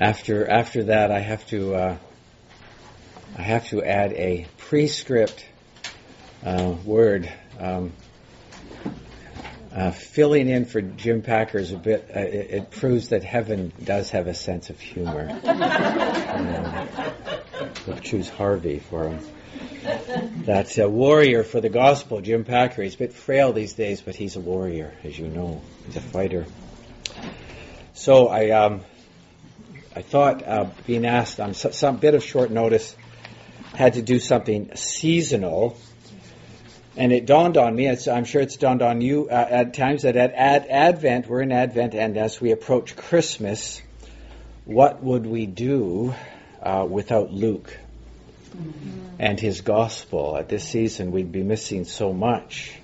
After after that, I have to uh, I have to add a prescript uh, word. Um, uh, filling in for Jim Packer is a bit. Uh, it, it, proves that heaven does have a sense of humor. um, we'll choose Harvey for him. That's a warrior for the gospel, Jim Packer. He's a bit frail these days, but he's a warrior, as you know. He's a fighter. So I, um, I thought uh, being asked on some bit of short notice had to do something seasonal and it dawned on me, I'm sure it's dawned on you uh, at times, that at, at Advent, we're in Advent, and as we approach Christmas, what would we do uh, without Luke mm-hmm. and his gospel? At this season, we'd be missing so much.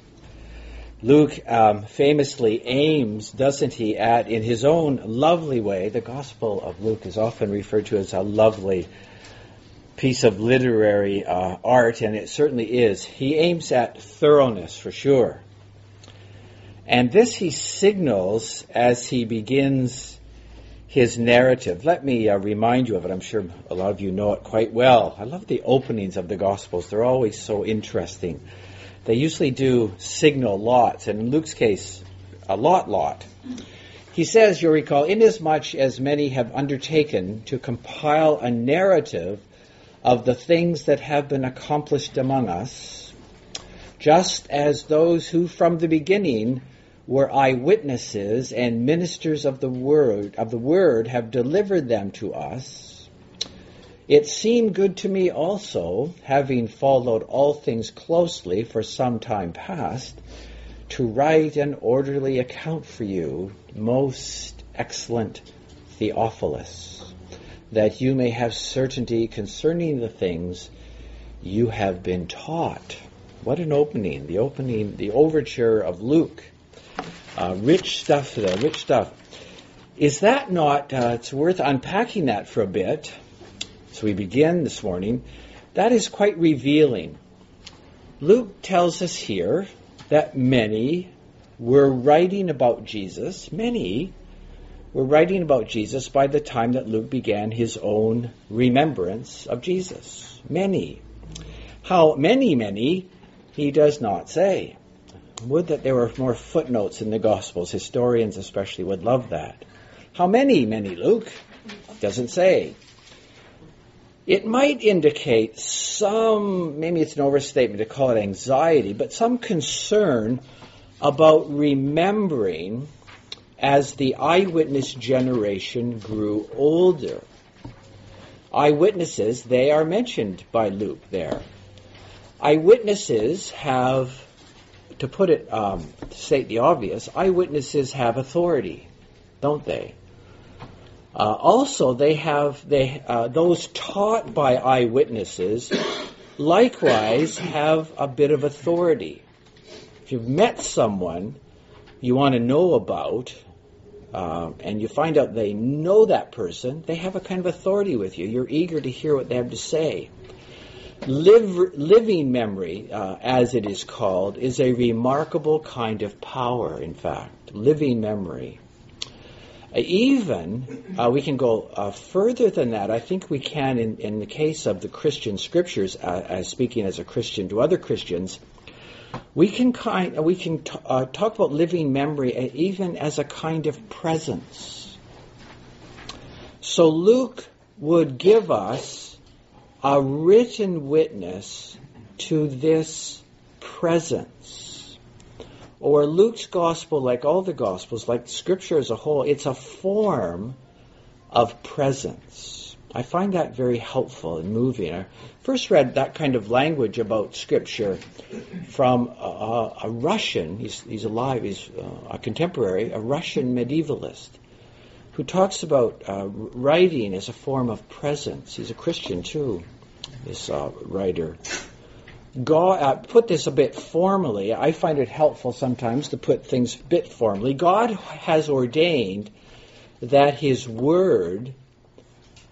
Luke um, famously aims, doesn't he, at, in his own lovely way, the Gospel of Luke is often referred to as a lovely piece of literary uh, art, and it certainly is. He aims at thoroughness for sure. And this he signals as he begins his narrative. Let me uh, remind you of it. I'm sure a lot of you know it quite well. I love the openings of the Gospels, they're always so interesting. They usually do signal lots, and in Luke's case, a lot, lot. He says, you'll recall, inasmuch as many have undertaken to compile a narrative of the things that have been accomplished among us, just as those who from the beginning were eyewitnesses and ministers of the word of the word have delivered them to us. It seemed good to me also, having followed all things closely for some time past, to write an orderly account for you, most excellent Theophilus that you may have certainty concerning the things you have been taught. What an opening, the opening, the overture of Luke. Uh, rich stuff there, rich stuff. Is that not, uh, it's worth unpacking that for a bit. So we begin this morning. That is quite revealing. Luke tells us here that many were writing about Jesus, many we're writing about Jesus by the time that Luke began his own remembrance of Jesus. Many. How many, many, he does not say. Would that there were more footnotes in the Gospels. Historians especially would love that. How many, many, Luke? Doesn't say. It might indicate some, maybe it's an overstatement to call it anxiety, but some concern about remembering as the eyewitness generation grew older. Eyewitnesses, they are mentioned by Luke there. Eyewitnesses have, to put it, um, to state the obvious, eyewitnesses have authority, don't they? Uh, also, they have they uh, those taught by eyewitnesses likewise have a bit of authority. If you've met someone you want to know about, uh, and you find out they know that person, they have a kind of authority with you. You're eager to hear what they have to say. Living memory, uh, as it is called, is a remarkable kind of power, in fact. Living memory. Uh, even, uh, we can go uh, further than that. I think we can, in, in the case of the Christian scriptures, uh, as speaking as a Christian to other Christians, we can kind we can t- uh, talk about living memory even as a kind of presence. So Luke would give us a written witness to this presence. Or Luke's gospel, like all the gospels, like scripture as a whole, it's a form of presence. I find that very helpful and moving. I first read that kind of language about Scripture from a, a Russian, he's, he's, alive, he's uh, a contemporary, a Russian medievalist, who talks about uh, writing as a form of presence. He's a Christian too, this uh, writer. Uh, put this a bit formally. I find it helpful sometimes to put things a bit formally. God has ordained that His Word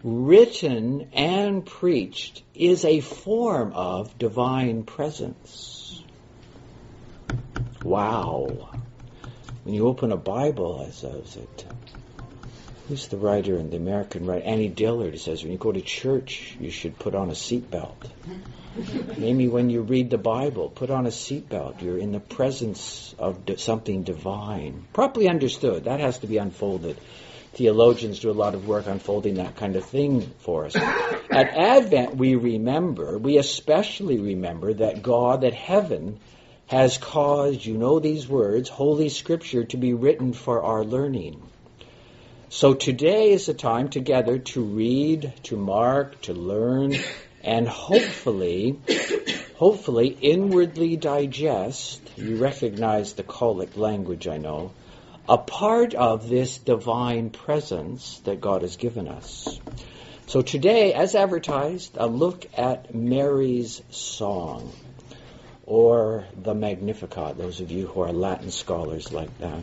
written and preached is a form of divine presence. Wow. When you open a Bible, as, as it who's the writer in the American writer? Annie Dillard says when you go to church, you should put on a seatbelt. Maybe when you read the Bible, put on a seatbelt. You're in the presence of something divine. Properly understood, that has to be unfolded. Theologians do a lot of work unfolding that kind of thing for us. At Advent, we remember, we especially remember that God, that heaven, has caused, you know these words, Holy Scripture to be written for our learning. So today is a time together to read, to mark, to learn, and hopefully, hopefully inwardly digest, you recognize the collect language, I know, a part of this divine presence that God has given us. So today, as advertised, a look at Mary's song or the Magnificat, those of you who are Latin scholars like that.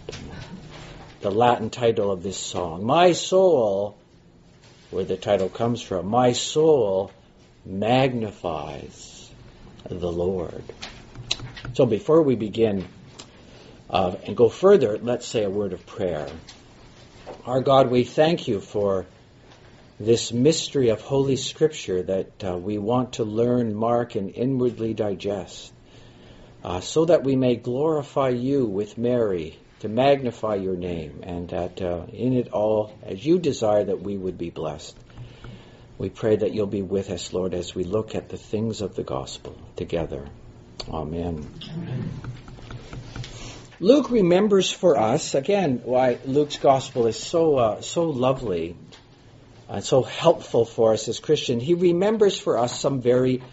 The Latin title of this song, My Soul, where the title comes from, My Soul magnifies the Lord. So before we begin uh, and go further, let's say a word of prayer. Our God, we thank you for this mystery of Holy Scripture that uh, we want to learn, mark, and inwardly digest uh, so that we may glorify you with Mary, to magnify your name, and that uh, in it all, as you desire that we would be blessed. We pray that you'll be with us, Lord, as we look at the things of the gospel together. Amen. Amen. Luke remembers for us again why Luke's gospel is so uh, so lovely and so helpful for us as Christians. He remembers for us some very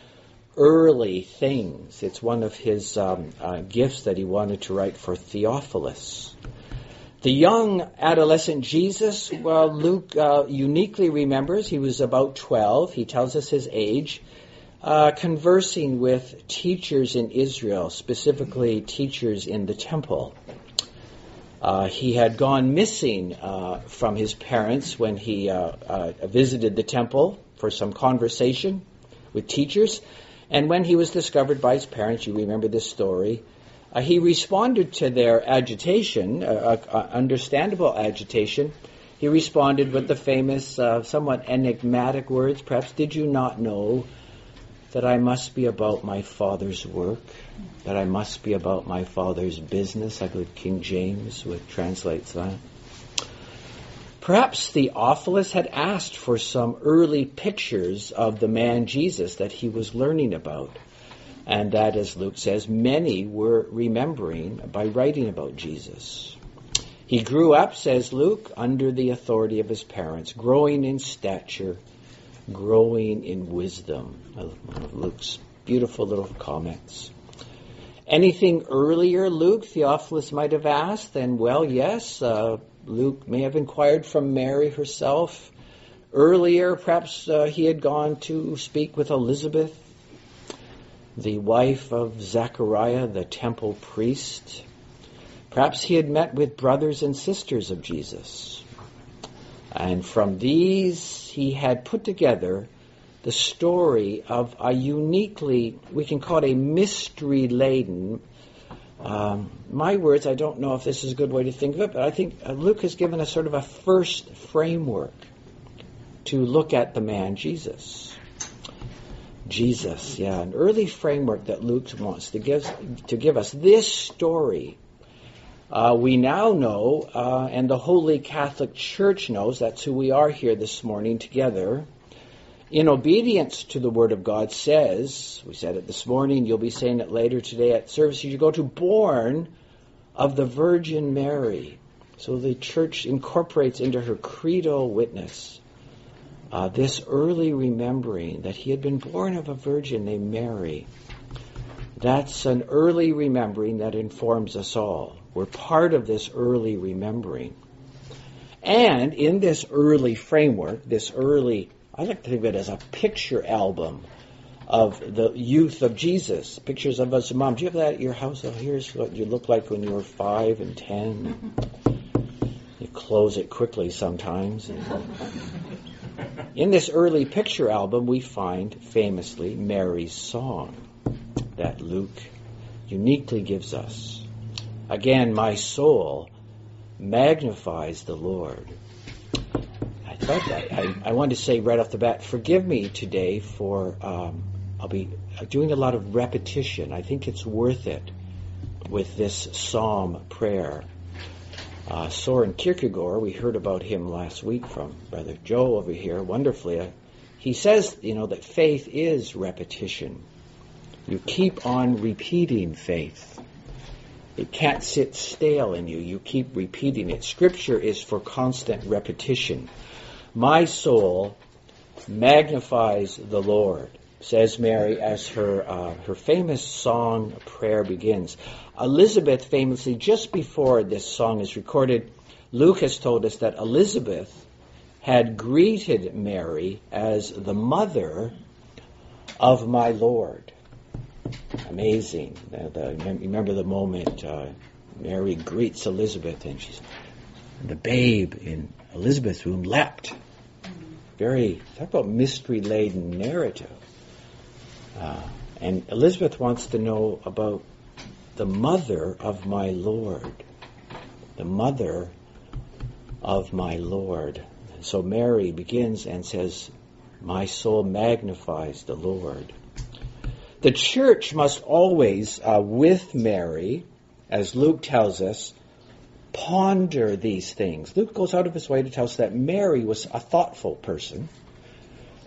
early things. It's one of his um, uh, gifts that he wanted to write for Theophilus. The young adolescent Jesus, well, Luke uh, uniquely remembers he was about 12. He tells us his age. Uh, conversing with teachers in Israel, specifically teachers in the temple. Uh, he had gone missing uh, from his parents when he uh, uh, visited the temple for some conversation with teachers. And when he was discovered by his parents, you remember this story, uh, he responded to their agitation, uh, uh, understandable agitation. He responded with the famous, uh, somewhat enigmatic words, perhaps, Did you not know that I must be about my Father's work? That I must be about my Father's business? I believe King James would translate that. Perhaps Theophilus had asked for some early pictures of the man Jesus that he was learning about. And that, as Luke says, many were remembering by writing about Jesus. He grew up, says Luke, under the authority of his parents, growing in stature, growing in wisdom. One of Luke's beautiful little comments. Anything earlier, Luke, Theophilus might have asked, and well, yes, uh, Luke may have inquired from Mary herself. Earlier, perhaps uh, he had gone to speak with Elizabeth, the wife of Zechariah, the temple priest. Perhaps he had met with brothers and sisters of Jesus. And from these, he had put together the story of a uniquely, we can call it a mystery laden um, my words, I don't know if this is a good way to think of it, but I think uh, Luke has given us sort of a first framework to look at the man Jesus. Jesus, yeah, an early framework that Luke wants to give to give us this story. Uh, we now know, uh, and the Holy Catholic Church knows, that's who we are here this morning together in obedience to the Word of God says, we said it this morning, you'll be saying it later today at service, you go to born of the Virgin Mary. So the church incorporates into her credo witness uh, this early remembering that he had been born of a virgin named Mary. That's an early remembering that informs us all. We're part of this early remembering. And in this early framework, this early I like to think of it as a picture album of the youth of Jesus. Pictures of us mom. Do you have that at your house? Oh, here's what you looked like when you were five and ten. You close it quickly sometimes. In this early picture album, we find famously Mary's song that Luke uniquely gives us. Again, my soul magnifies the Lord. about that. I, I want to say right off the bat, forgive me today for um, I'll be doing a lot of repetition. I think it's worth it with this psalm prayer. Uh, Soren Kierkegaard, we heard about him last week from Brother Joe over here, wonderfully. Uh, he says, you know, that faith is repetition. You keep on repeating faith. It can't sit stale in you. You keep repeating it. Scripture is for constant repetition. My soul magnifies the Lord, says Mary as her, uh, her famous song prayer begins. Elizabeth famously, just before this song is recorded, Luke has told us that Elizabeth had greeted Mary as the mother of my Lord. Amazing. The, the, remember the moment uh, Mary greets Elizabeth and she's the babe in Elizabeth's womb leapt. Very talk about mystery laden narrative. Uh, and Elizabeth wants to know about the mother of my Lord. The mother of my Lord. So Mary begins and says, My soul magnifies the Lord. The church must always, uh, with Mary, as Luke tells us, ponder these things. Luke goes out of his way to tell us that Mary was a thoughtful person,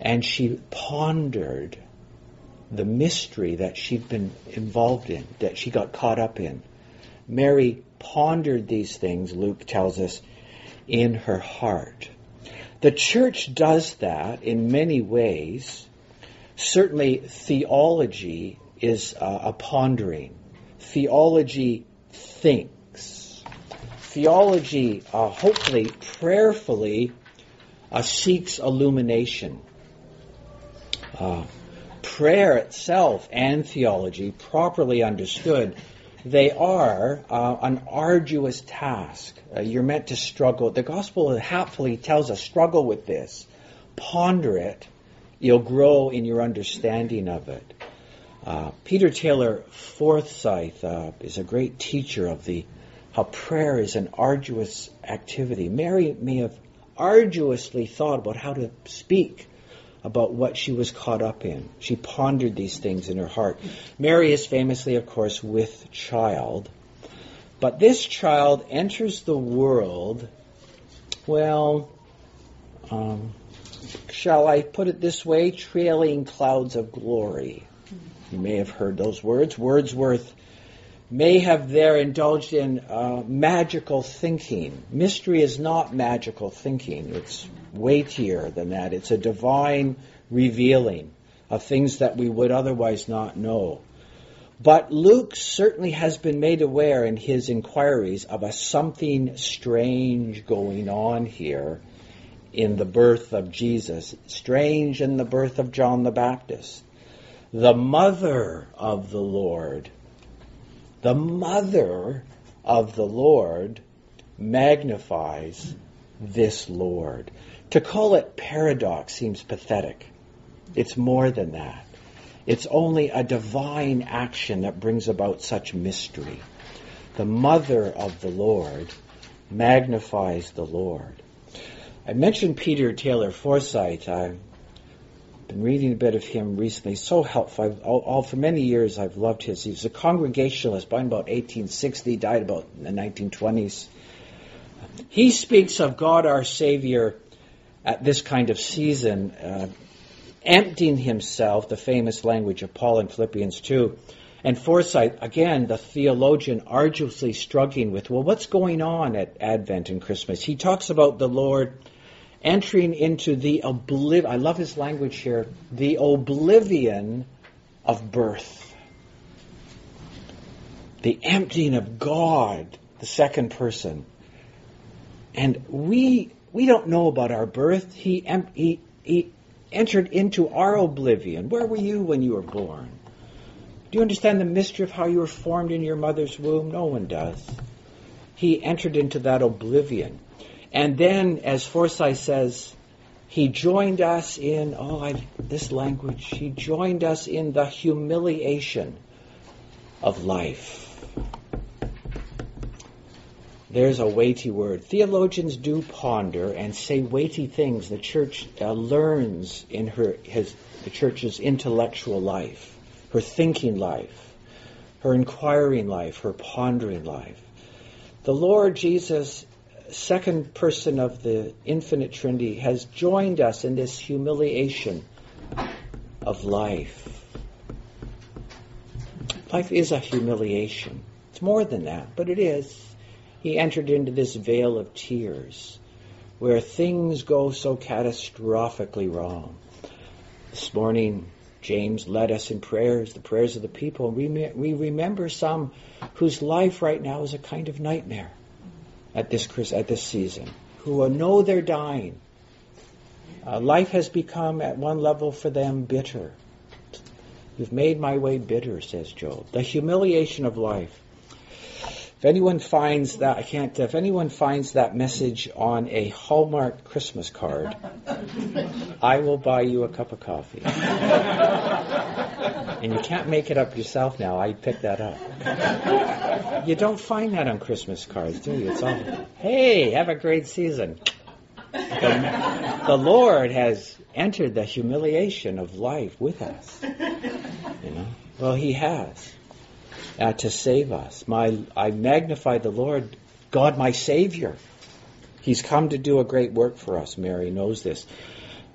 and she pondered the mystery that she'd been involved in, that she got caught up in. Mary pondered these things, Luke tells us, in her heart. The church does that in many ways certainly theology is uh, a pondering. Theology thinks. Theology, uh, hopefully, prayerfully, uh, seeks illumination. Prayer itself and theology, properly understood, they are uh, an arduous task. Uh, you're meant to struggle. The gospel helpfully tells us struggle with this, ponder it, You'll grow in your understanding of it. Uh, Peter Taylor Forsyth uh, is a great teacher of the how prayer is an arduous activity. Mary may have arduously thought about how to speak about what she was caught up in. She pondered these things in her heart. Mary is famously, of course, with child. But this child enters the world, well, um, shall I put it this way, trailing clouds of glory. You may have heard those words. Wordsworth may have there indulged in uh, magical thinking. Mystery is not magical thinking, it's weightier than that. It's a divine revealing of things that we would otherwise not know. But Luke certainly has been made aware in his inquiries of a something strange going on here in the birth of Jesus, strange in the birth of John the Baptist. The mother of the Lord, the mother of the Lord magnifies this Lord. To call it paradox seems pathetic. It's more than that. It's only a divine action that brings about such mystery. The mother of the Lord magnifies the Lord. I mentioned Peter Taylor Forsyth. I've been reading a bit of him recently. So helpful. All, all, for many years, I've loved his. He was a Congregationalist, born about 1860, died about in the 1920s. He speaks of God our Savior at this kind of season, uh, emptying himself, the famous language of Paul in Philippians 2. And Forsyth, again, the theologian, arduously struggling with, well, what's going on at Advent and Christmas? He talks about the Lord entering into the oblivion, I love his language here, the oblivion of birth. The emptying of God, the second person. And we, we don't know about our birth. He, he, he entered into our oblivion. Where were you when you were born? Do you understand the mystery of how you were formed in your mother's womb? No one does. He entered into that oblivion. And then, as Forsyth says, he joined us in, oh, I, this language, he joined us in the humiliation of life. There's a weighty word. Theologians do ponder and say weighty things the church uh, learns in her his, the church's intellectual life, her thinking life, her inquiring life, her pondering life. The Lord Jesus, second person of the infinite Trinity, has joined us in this humiliation of life. Life is a humiliation. It's more than that, but it is he entered into this vale of tears where things go so catastrophically wrong. This morning, James led us in prayers, the prayers of the people. We, we remember some whose life right now is a kind of nightmare at this, at this season, who know they're dying. Uh, life has become, at one level for them, bitter. You've made my way bitter, says Job. The humiliation of life. If anyone finds that, I can't, if anyone finds that message on a Hallmark Christmas card, I will buy you a cup of coffee. and you can't make it up yourself now. I picked that up. You don't find that on Christmas cards, do you? It's all, hey, have a great season. The, the Lord has entered the humiliation of life with us. You know? Well, He has uh, to save us. My, I magnify the Lord, God my Savior. He's come to do a great work for us. Mary knows this.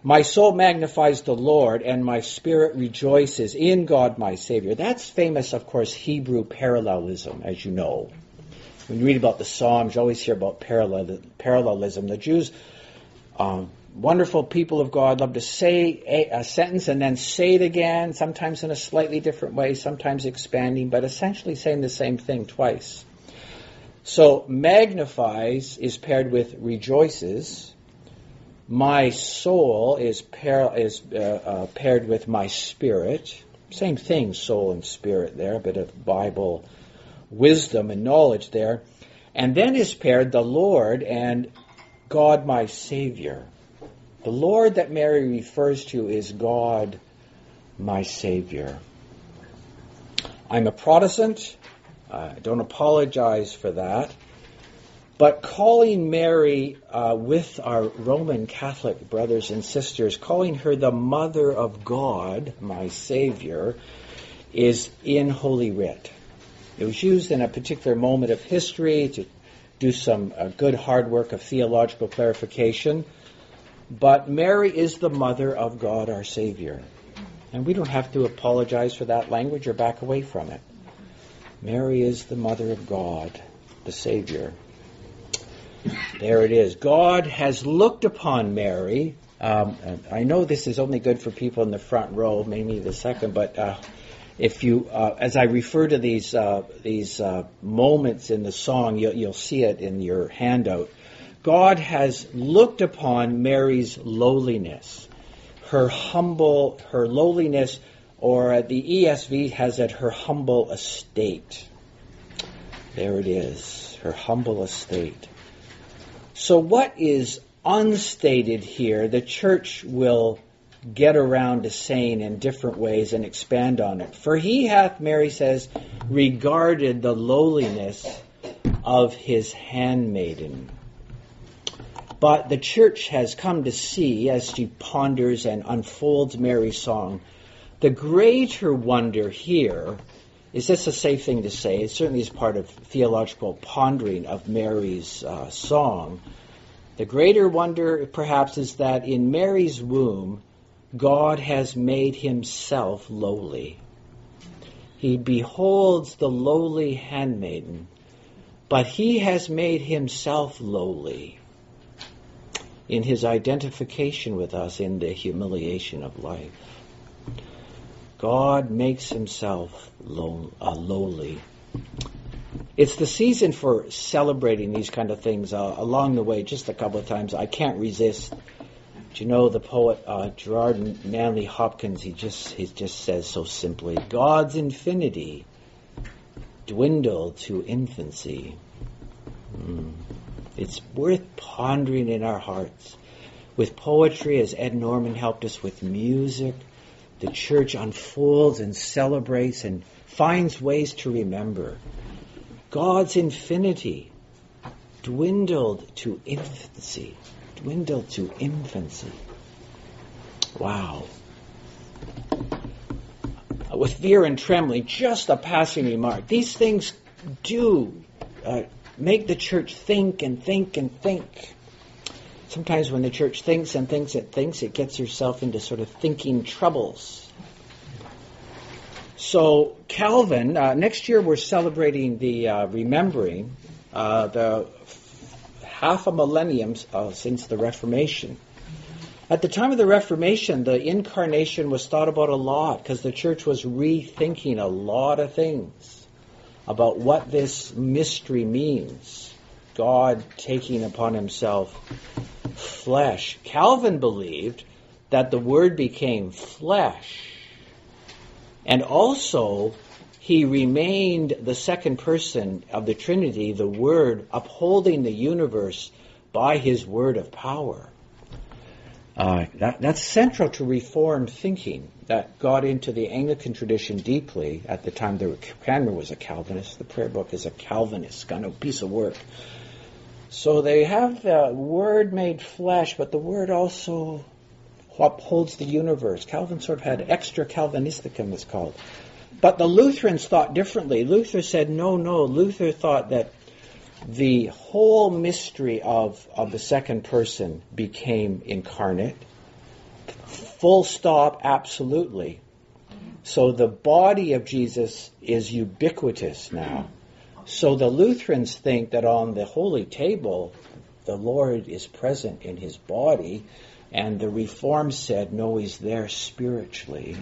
My soul magnifies the Lord, and my spirit rejoices in God my Savior. That's famous, of course, Hebrew parallelism, as you know. When you read about the Psalms, you always hear about parallelism. The Jews um, wonderful people of God love to say a, a, sentence and then say it again, sometimes in a slightly different way, sometimes expanding, but essentially saying the same thing twice. So magnifies is paired with rejoices. My soul is, pair, is uh, uh, paired with my spirit. Same thing, soul and spirit there, a bit of Bible wisdom and knowledge there. And then is paired the Lord and God my Savior. The Lord that Mary refers to is God, my Savior. I'm a Protestant. I don't apologize for that. But calling Mary uh, with our Roman Catholic brothers and sisters, calling her the Mother of God, my Savior, is in Holy Writ. It was used in a particular moment of history to do some uh, good hard work of theological clarification. But Mary is the mother of God our Savior. And we don't have to apologize for that language or back away from it. Mary is the mother of God, the Savior. There it is. God has looked upon Mary. Um, I know this is only good for people in the front row, maybe the second, but uh, if you, uh, as I refer to these uh, these uh, moments in the song, you'll, you'll see it in your handout. God has looked upon Mary's lowliness, her humble, her lowliness, or the ESV has it, her humble estate. There it is, her humble estate. So, what is unstated here, the church will get around to saying in different ways and expand on it. For he hath, Mary says, regarded the lowliness of his handmaiden. But the church has come to see, as she ponders and unfolds Mary's song, the greater wonder here is this a safe thing to say? It certainly is part of theological pondering of Mary's uh, song. The greater wonder, perhaps, is that in Mary's womb, God has made himself lowly. He beholds the lowly handmaiden, but he has made himself lowly in his identification with us in the humiliation of life. God makes himself low, uh, lowly. It's the season for celebrating these kind of things. Uh, along the way, just a couple of times, I can't resist. Do you know the poet uh, Gerard Manley Hopkins? He just he just says so simply, "God's infinity dwindled to infancy." Mm. It's worth pondering in our hearts. With poetry, as Ed Norman helped us with music, the church unfolds and celebrates and finds ways to remember God's infinity dwindled to infancy. Dwindled to infancy. Wow. With fear and trembling, just a passing remark. These things do uh, make the church think and think and think. Sometimes when the church thinks and thinks and thinks, it gets herself into sort of thinking troubles. So Calvin, uh, next year we're celebrating the uh, remembering uh, the half a millennium uh, since the Reformation. At the time of the Reformation, the incarnation was thought about a lot because the church was rethinking a lot of things about what this mystery means. God taking upon himself flesh. Calvin believed that the Word became flesh. And also, he remained the second person of the Trinity, the Word, upholding the universe by his word of power. Uh, that, that's central to Reformed thinking. That got into the Anglican tradition deeply at the time. There, Cranmer was a Calvinist. The prayer book is a Calvinist kind of piece of work. So they have the Word made flesh, but the Word also upholds the universe. Calvin sort of had extra Calvinisticum, it's called. But the Lutherans thought differently. Luther said, no, no. Luther thought that the whole mystery of, of the second person became incarnate. Full stop, absolutely. So the body of Jesus is ubiquitous now. So the Lutherans think that on the holy table, the Lord is present in his body, and the Reform said, no, he's there spiritually.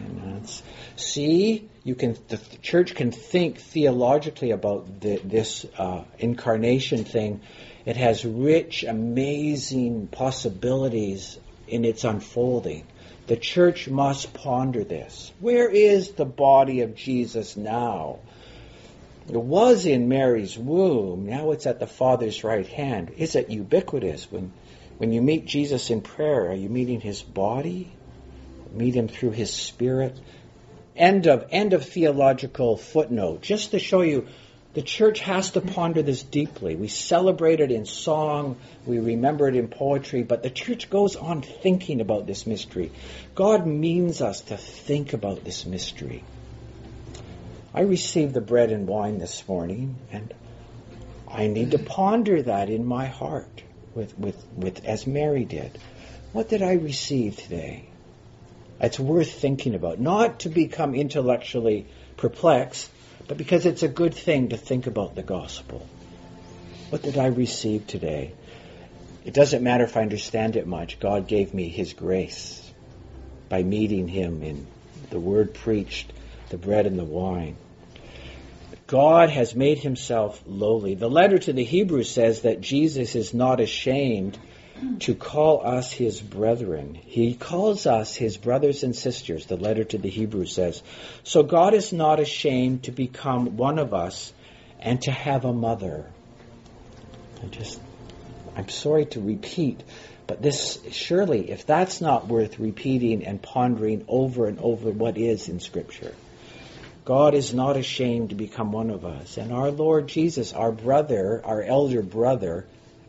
See, you can the church can think theologically about the, this uh, incarnation thing. It has rich, amazing possibilities in its unfolding. The church must ponder this. Where is the body of Jesus now? It was in Mary's womb. Now it's at the Father's right hand. Is it ubiquitous? When, when you meet Jesus in prayer, are you meeting his body? Meet him through his spirit? End of, end of theological footnote. Just to show you, the church has to ponder this deeply. We celebrate it in song, we remember it in poetry, but the church goes on thinking about this mystery. God means us to think about this mystery. I received the bread and wine this morning, and I need to ponder that in my heart with, with, with as Mary did. What did I receive today? It's worth thinking about. Not to become intellectually perplexed, but because it's a good thing to think about the gospel. What did I receive today? It doesn't matter if I understand it much. God gave me His grace by meeting Him in the word preached, the bread and the wine. God has made himself lowly. The letter to the Hebrews says that Jesus is not ashamed to call us his brethren. He calls us his brothers and sisters, the letter to the Hebrews says. So God is not ashamed to become one of us and to have a mother. I just, I'm sorry to repeat, but this, surely, if that's not worth repeating and pondering over and over what is in Scripture. God is not ashamed to become one of us. And our Lord Jesus, our brother, our elder brother,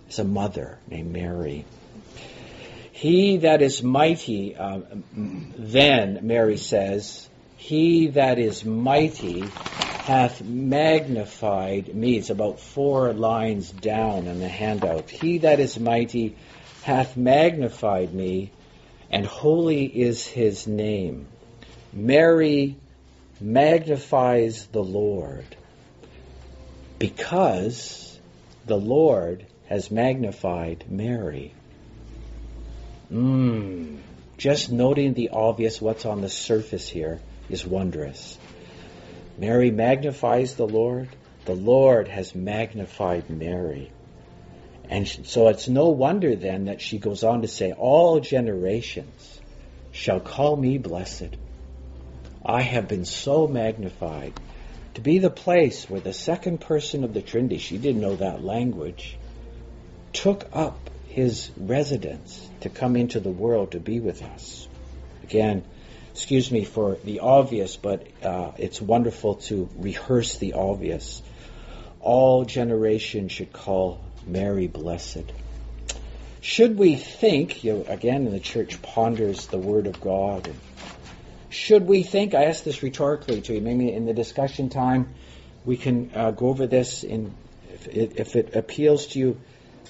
is a mother named Mary. He that is mighty, uh, then, Mary says, he that is mighty hath magnified me. It's about four lines down in the handout. He that is mighty hath magnified me, and holy is his name. Mary magnifies the Lord because the Lord has magnified Mary. Mmm. Just noting the obvious, what's on the surface here, is wondrous. Mary magnifies the Lord. The Lord has magnified Mary. And so it's no wonder then that she goes on to say, All generations shall call me blessed. I have been so magnified to be the place where the second person of the Trinity, she didn't know that language, took up his residence to come into the world to be with us. Again, excuse me for the obvious, but uh, it's wonderful to rehearse the obvious. All generations should call Mary blessed. Should we think, you know, again, the church ponders the Word of God. Should we think, I ask this rhetorically to you, maybe in the discussion time, we can uh, go over this in, if it, if it appeals to you.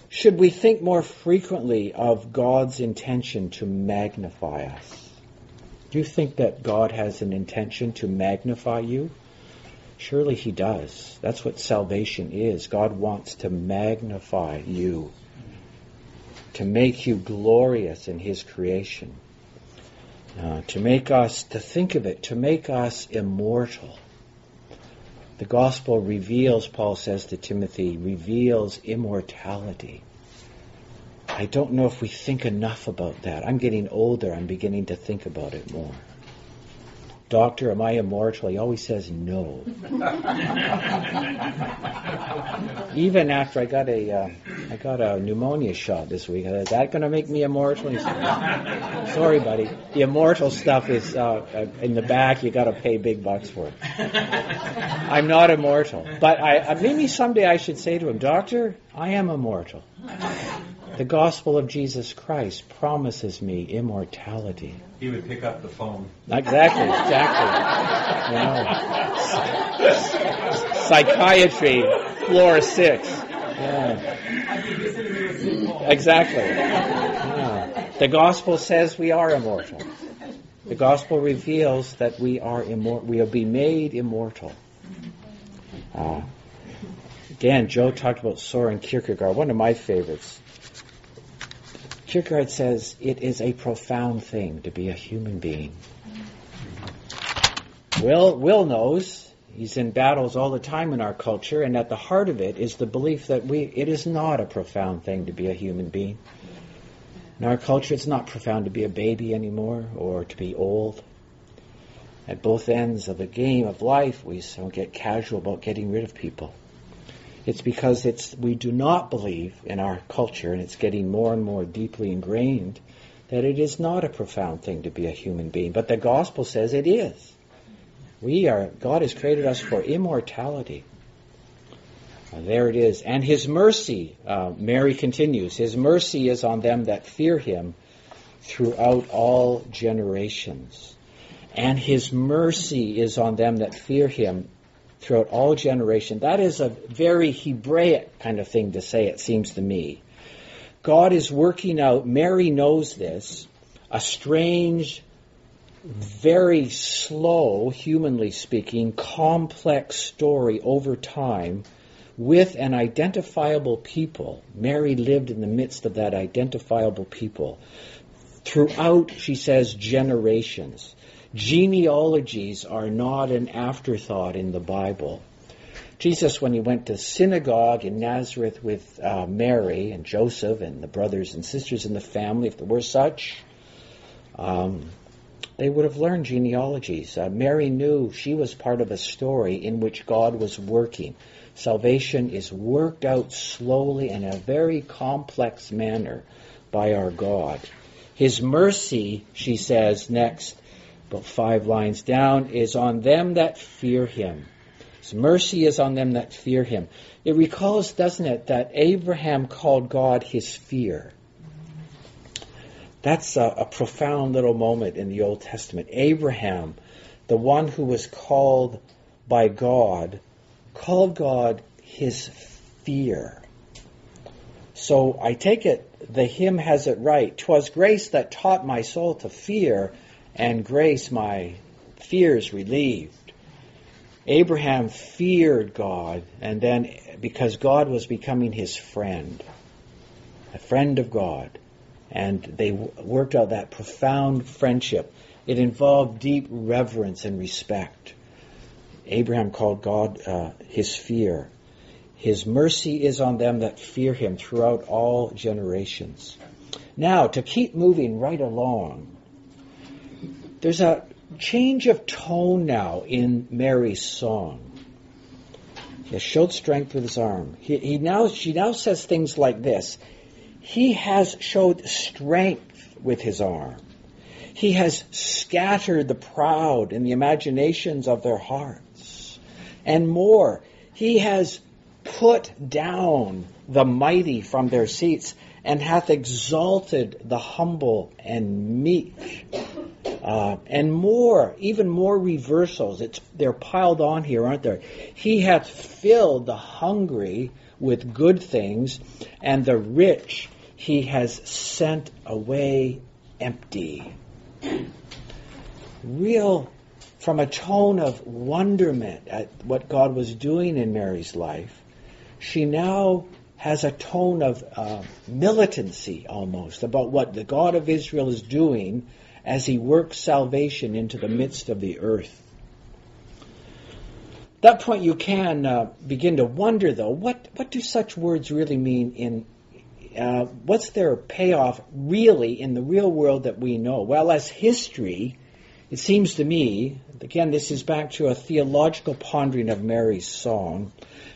Should we think more frequently of God's intention to magnify us? Do you think that God has an intention to magnify you? Surely He does. That's what salvation is. God wants to magnify you, to make you glorious in His creation, uh, to make us, to think of it, to make us immortal. The gospel reveals, Paul says to Timothy, reveals immortality. I don't know if we think enough about that. I'm getting older. I'm beginning to think about it more. Doctor, am I immortal? He always says no. Even after I got a, uh, I got a pneumonia shot this week, is that going to make me immortal? He said, Sorry, buddy. The immortal stuff is uh, uh in the back. You got to pay big bucks for it. I'm not immortal, but I, maybe someday I should say to him, Doctor, I am immortal. The gospel of Jesus Christ promises me immortality. He would pick up the phone. Exactly, exactly. Know. Psychiatry, floor six. Yeah. Exactly. Yeah. The gospel says we are immortal. The gospel reveals that we are immortal. We will be made immortal. Uh, again, Joe talked about Soren Kierkegaard, one of my favorites. Kierkegaard says it is a profound thing to be a human being. Will, Will knows. He's in battles all the time in our culture, and at the heart of it is the belief that we, it is not a profound thing to be a human being. In our culture, it's not profound to be a baby anymore or to be old. At both ends of the game of life, we don't get casual about getting rid of people. It's because it's we do not believe in our culture, and it's getting more and more deeply ingrained, that it is not a profound thing to be a human being. But the gospel says it is. We are God has created us for immortality. Uh, there it is. And his mercy, uh, Mary continues, his mercy is on them that fear him throughout all generations. And his mercy is on them that fear him throughout all generation. That is a very Hebraic kind of thing to say, it seems to me. God is working out, Mary knows this, a strange, very slow, humanly speaking, complex story over time with an identifiable people. Mary lived in the midst of that identifiable people throughout, she says, generations. Genealogies are not an afterthought in the Bible. Jesus, when he went to synagogue in Nazareth with uh, Mary and Joseph and the brothers and sisters in the family, if there were such, um, they would have learned genealogies. Uh, Mary knew she was part of a story in which God was working. Salvation is worked out slowly in a very complex manner by our God. His mercy, she says next, about five lines down, is on them that fear him. His mercy is on them that fear him. It recalls, doesn't it, that Abraham called God his fear. That's a, a profound little moment in the Old Testament. Abraham, the one who was called by God, called God his fear. So I take it the hymn has it right. Twas grace that taught my soul to fear, and grace my fears relieved. Abraham feared God, and then because God was becoming his friend, a friend of God, and they worked out that profound friendship. It involved deep reverence and respect. Abraham called God uh, his fear. His mercy is on them that fear him throughout all generations. Now, to keep moving right along, there's a change of tone now in Mary's song. He showed strength with his arm. He, he now, she now says things like this. He has showed strength with his arm. He has scattered the proud in the imaginations of their hearts. And more, he has put down the mighty from their seats and hath exalted the humble and meek. Uh, and more, even more reversals. It's they're piled on here, aren't there? He hath filled the hungry with good things, and the rich he has sent away empty. Real, from a tone of wonderment at what God was doing in Mary's life, she now has a tone of uh, militancy almost about what the God of Israel is doing as he works salvation into the midst of the earth. At that point, you can uh, begin to wonder, though, what, what do such words really mean in uh, what's their payoff really in the real world that we know? Well, as history, it seems to me, again, this is back to a theological pondering of Mary's song.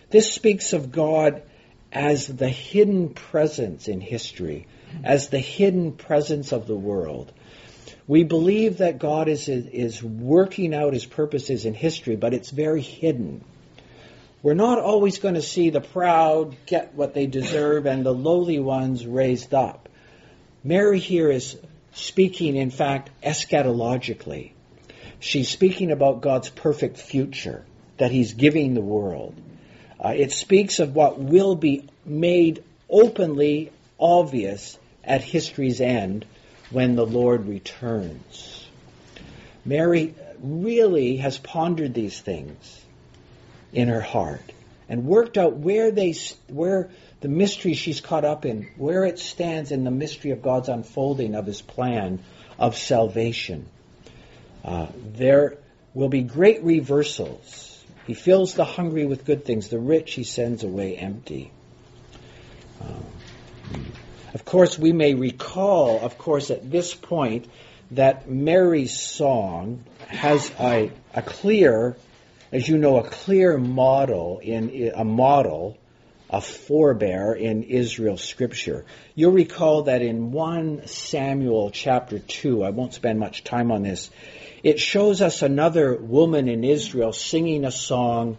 This speaks of God as the hidden presence in history, as the hidden presence of the world. We believe that God is, is working out his purposes in history, but it's very hidden. We're not always going to see the proud get what they deserve and the lowly ones raised up. Mary here is speaking, in fact, eschatologically. She's speaking about God's perfect future that He's giving the world. Uh, it speaks of what will be made openly obvious at history's end when the Lord returns. Mary really has pondered these things in her heart and worked out where they where the mystery she's caught up in, where it stands in the mystery of God's unfolding of His plan of salvation. Uh, there will be great reversals. He fills the hungry with good things; the rich He sends away empty. Um, of course, we may recall, of course, at this point, that Mary's song has a, a clear as you know, a clear model in a model, a forebear in Israel's scripture. You'll recall that in 1 Samuel chapter 2, I won't spend much time on this, it shows us another woman in Israel singing a song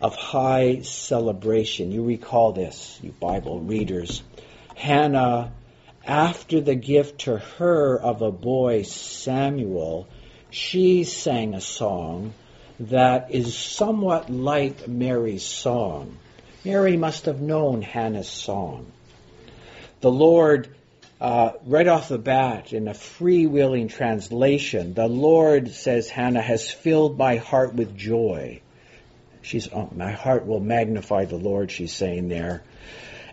of high celebration. You recall this, you Bible readers. Hannah, after the gift to her of a boy, Samuel, she sang a song that is somewhat like Mary's song. Mary must have known Hannah's song. The Lord, uh, right off the bat, in a freewheeling translation, the Lord says, Hannah has filled my heart with joy. She's, oh, my heart will magnify the Lord, she's saying there.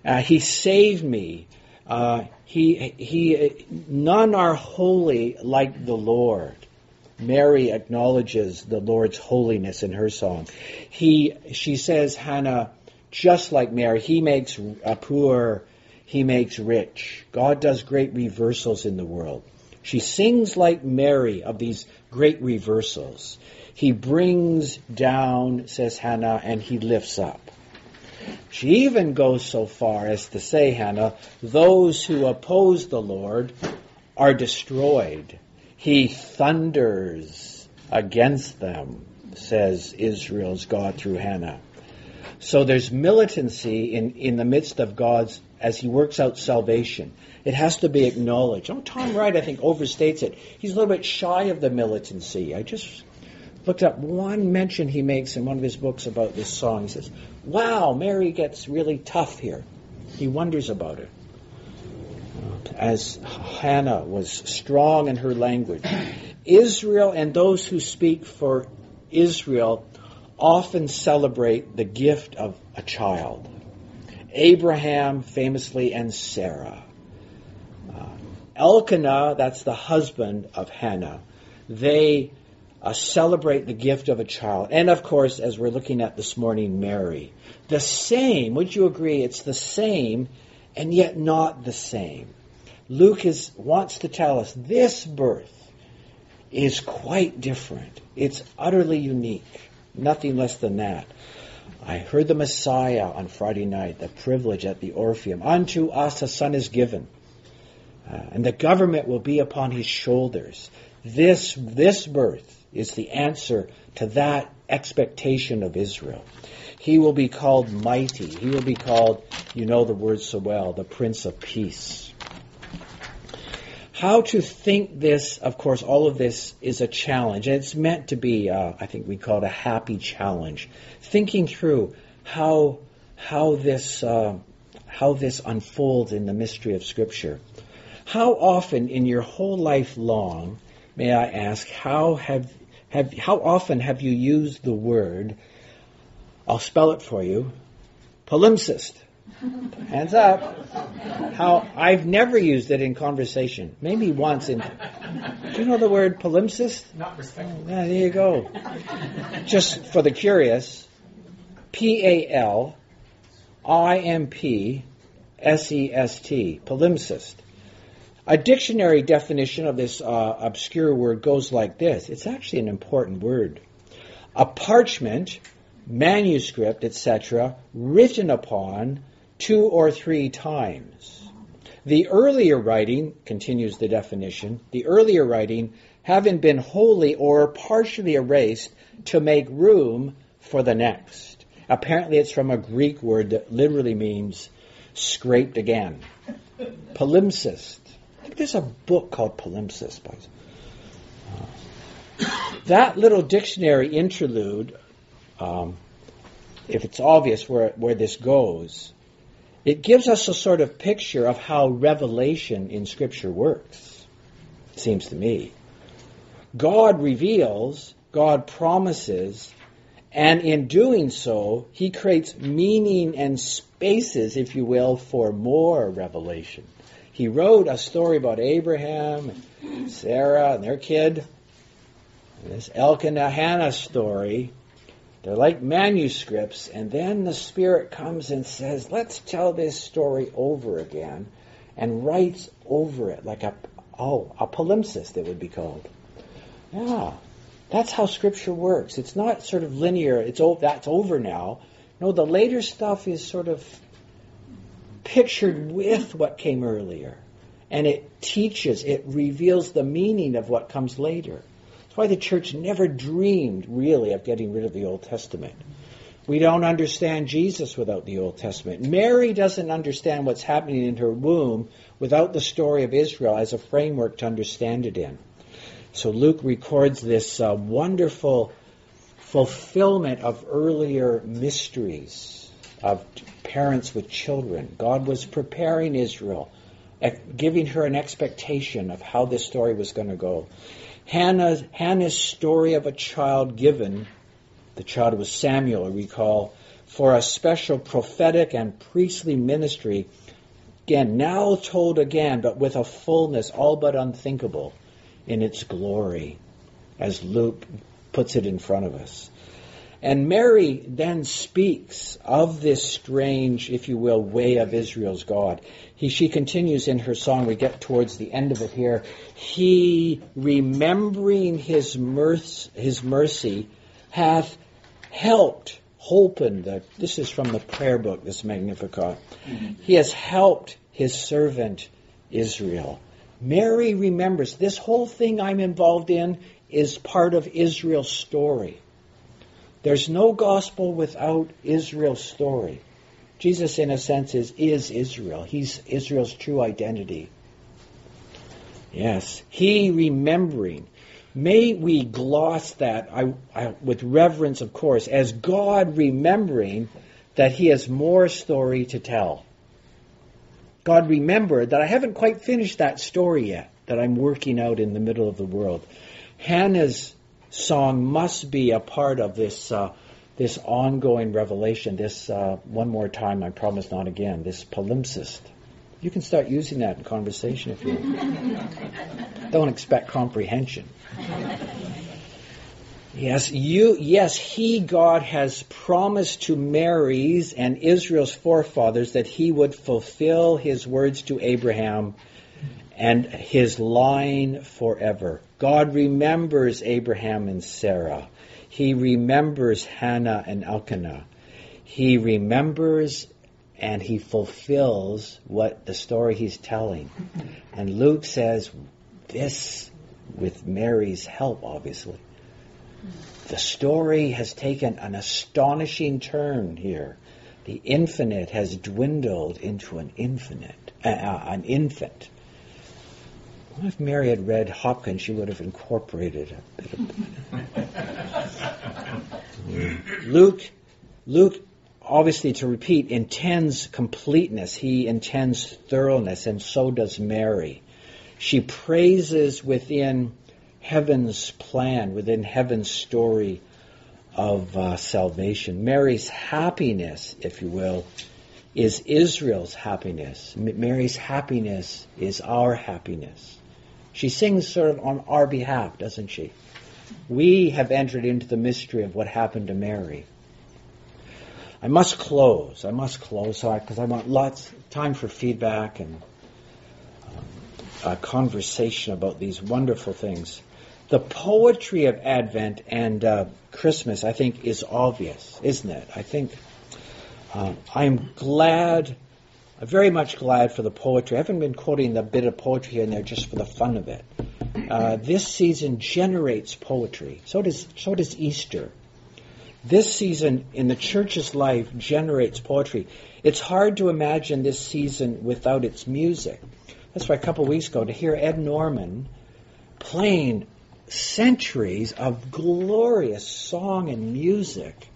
Uh, he saved me. Uh, he, he, none are holy like the Lord. Mary acknowledges the Lord's holiness in her song. He, she says, Hannah, just like Mary, he makes a poor, he makes rich. God does great reversals in the world. She sings like Mary of these great reversals. He brings down, says Hannah, and he lifts up. She even goes so far as to say, Hannah, those who oppose the Lord are destroyed. He thunders against them, says Israel's God through Hannah. So there's militancy in, in the midst of God's, as he works out salvation. It has to be acknowledged. Oh, Tom Wright, I think, overstates it. He's a little bit shy of the militancy. I just looked up one mention he makes in one of his books about this song. He says, Wow, Mary gets really tough here. He wonders about it as Hannah was strong in her language. Israel and those who speak for Israel often celebrate the gift of a child. Abraham famously and Sarah. Uh, Elkanah, that's the husband of Hannah, they uh, celebrate the gift of a child. And of course, as we're looking at this morning, Mary. The same, would you agree? It's the same and yet not the same. Luke is, wants to tell us this birth is quite different. It's utterly unique. Nothing less than that. I heard the Messiah on Friday night, the privilege at the Orpheum. Unto us a son is given, uh, and the government will be upon his shoulders. This, this birth is the answer to that expectation of Israel. He will be called mighty. He will be called, you know the word so well, the Prince of Peace. How to think this, of course, all of this is a challenge. And it's meant to be, uh, I think we call it a happy challenge. Thinking through how, how, this, uh, how this unfolds in the mystery of Scripture. How often in your whole life long, may I ask, how have, have, how often have you used the word, I'll spell it for you, palimpsest? Hands up. How I've never used it in conversation. Maybe once in. Do you know the word palimpsest? Not respectful. Yeah, there you go. Just for the curious, P A L I M P S E S T, palimpsest. A dictionary definition of this uh, obscure word goes like this. It's actually an important word. A parchment, manuscript, etc., written upon two or three times. The earlier writing, continues the definition, the earlier writing having been wholly or partially erased to make room for the next. Apparently, it's from a Greek word that literally means scraped again. Palimpsest. Think there's a book called Palimpsest. By, uh, that little dictionary interlude, um, if it's obvious where, where this goes, it gives us a sort of picture of how revelation in Scripture works, seems to me. God reveals, God promises, and in doing so, He creates meaning and spaces, if you will, for more revelation. He wrote a story about Abraham and Sarah and their kid. This Elkanah Hannah story they're like manuscripts, and then the Spirit comes and says, let's tell this story over again, and writes over it like a, oh, a palimpsest it would be called. Yeah, that's how Scripture works. It's not sort of linear, it's that's over now. No, the later stuff is sort of pictured with what came earlier. And it teaches, it reveals the meaning of what comes later. That's why the church never dreamed, really, of getting rid of the Old Testament. We don't understand Jesus without the Old Testament. Mary doesn't understand what's happening in her womb without the story of Israel as a framework to understand it in. So Luke records this uh, wonderful fulfillment of earlier mysteries of parents with children. God was preparing Israel, giving her an expectation of how this story was going to go. Hannah's, Hannah's story of a child given, the child was Samuel, recall, for a special prophetic and priestly ministry, again, now told again, but with a fullness all but unthinkable in its glory, as Luke puts it in front of us. And Mary then speaks of this strange, if you will, way of Israel's God. He, she continues in her song, we get towards the end of it here. He, remembering his, mercy, his mercy, hath helped Holpen, the, this is from the prayer book, this Magnificat. Mm-hmm. He has helped his servant Israel. Mary remembers this whole thing I'm involved in is part of Israel's story. There's no gospel without Israel's story. Jesus, in a sense, is, is Israel. He's Israel's true identity. Yes, he remembering. May we gloss that I, I, with reverence, of course, as God remembering that he has more story to tell. God remembered that I haven't quite finished that story yet that I'm working out in the middle of the world. Hannah's song must be a part of this uh, this ongoing revelation. This uh, one more time, I promise not again. This palimpsest. You can start using that in conversation if you don't expect comprehension. Yes, you, yes, he, God, has promised to Mary's and Israel's forefathers that he would fulfill his words to Abraham and his line forever. God remembers Abraham and Sarah. He remembers Hannah and Elkanah. He remembers and he fulfills what the story he's telling. And Luke says, this with Mary's help, obviously. The story has taken an astonishing turn here. The infinite has dwindled into an infinite, uh, uh, an infant. Well, if Mary had read Hopkins, she would have incorporated a bit of. Luke, Luke, obviously, to repeat, intends completeness. He intends thoroughness, and so does Mary. She praises within heaven's plan, within heaven's story of uh, salvation. Mary's happiness, if you will, is Israel's happiness. Mary's happiness is our happiness. She sings sort of on our behalf, doesn't she? We have entered into the mystery of what happened to Mary. I must close. I must close because I want lots time for feedback and um, conversation about these wonderful things. The poetry of Advent and uh, Christmas, I think, is obvious, isn't it? I think um, I'm glad I'm very much glad for the poetry. I haven't been quoting the bit of poetry here and there just for the fun of it. Uh, this season generates poetry. So does so does Easter. This season in the church's life generates poetry. It's hard to imagine this season without its music. That's why a couple of weeks ago to hear Ed Norman playing centuries of glorious song and music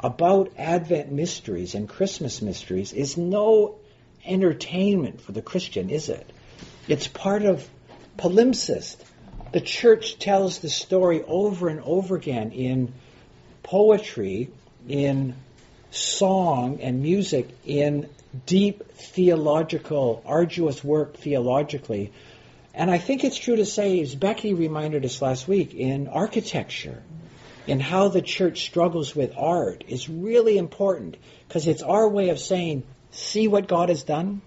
about Advent mysteries and Christmas mysteries is no entertainment for the Christian, is it? It's part of palimpsest. The church tells the story over and over again in poetry, in song and music, in deep theological, arduous work theologically. And I think it's true to say, as Becky reminded us last week, in architecture, in how the church struggles with art is really important because it's our way of saying see what God has done?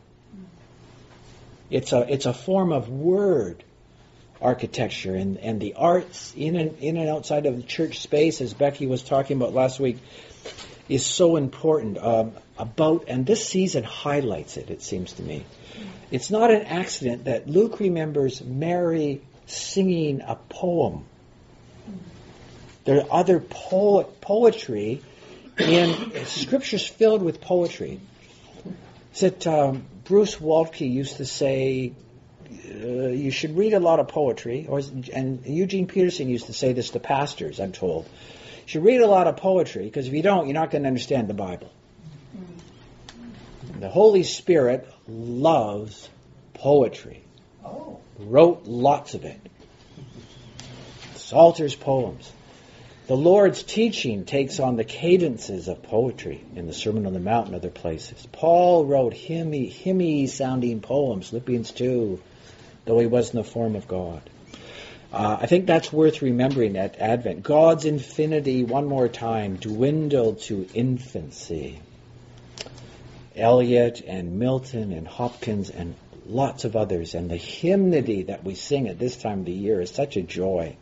It's a, it's a form of word architecture and, and the arts in and, in and outside of the church space, as Becky was talking about last week, is so important. Um, about and this season highlights it. It seems to me, it's not an accident that Luke remembers Mary singing a poem. There are other poet, poetry in scriptures filled with poetry that um, Bruce Waltke used to say uh, you should read a lot of poetry, or and Eugene Peterson used to say this to pastors. I'm told you should read a lot of poetry because if you don't, you're not going to understand the Bible. The Holy Spirit loves poetry. Oh. Wrote lots of it. Psalter's poems. The Lord's teaching takes on the cadences of poetry in the Sermon on the Mount and other places. Paul wrote hymny, sounding poems, Philippians 2, though he was in the form of God. Uh, I think that's worth remembering at Advent. God's infinity, one more time, dwindled to infancy. Eliot and Milton and Hopkins and lots of others, and the hymnody that we sing at this time of the year is such a joy.